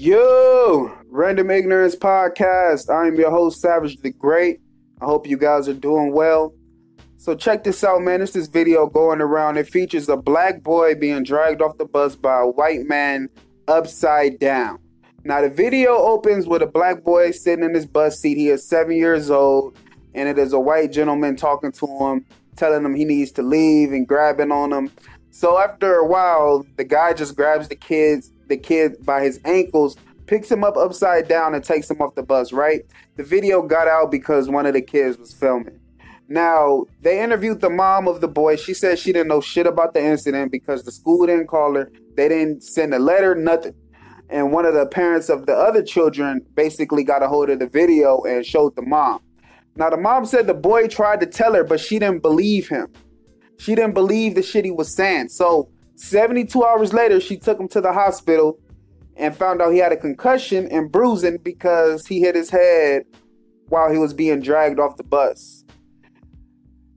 Yo, Random Ignorance Podcast. I'm your host, Savage the Great. I hope you guys are doing well. So check this out, man. It's this video going around. It features a black boy being dragged off the bus by a white man upside down. Now the video opens with a black boy sitting in his bus seat. He is seven years old, and it is a white gentleman talking to him, telling him he needs to leave and grabbing on him. So after a while, the guy just grabs the kids the kid by his ankles, picks him up upside down, and takes him off the bus, right? The video got out because one of the kids was filming. Now, they interviewed the mom of the boy. She said she didn't know shit about the incident because the school didn't call her. They didn't send a letter, nothing. And one of the parents of the other children basically got a hold of the video and showed the mom. Now, the mom said the boy tried to tell her, but she didn't believe him. She didn't believe the shit he was saying. So 72 hours later, she took him to the hospital and found out he had a concussion and bruising because he hit his head while he was being dragged off the bus.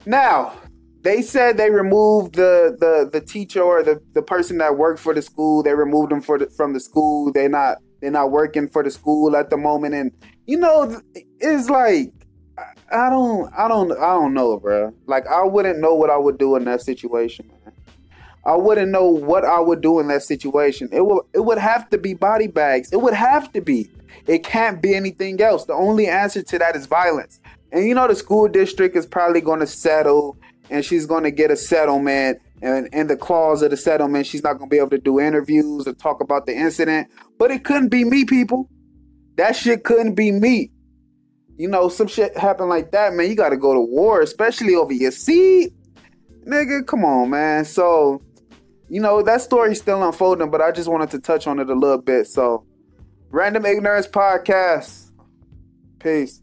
Now, they said they removed the the, the teacher or the, the person that worked for the school. They removed him for the, from the school. They're not they're not working for the school at the moment. And you know, it's like I don't I don't I don't know, bro. Like I wouldn't know what I would do in that situation. I wouldn't know what I would do in that situation. It would it would have to be body bags. It would have to be. It can't be anything else. The only answer to that is violence. And you know the school district is probably going to settle and she's going to get a settlement and in the clause of the settlement she's not going to be able to do interviews or talk about the incident. But it couldn't be me, people. That shit couldn't be me. You know, some shit happened like that, man. You got to go to war, especially over your seat. Nigga, come on, man. So, you know, that story's still unfolding, but I just wanted to touch on it a little bit. So, Random Ignorance Podcast. Peace.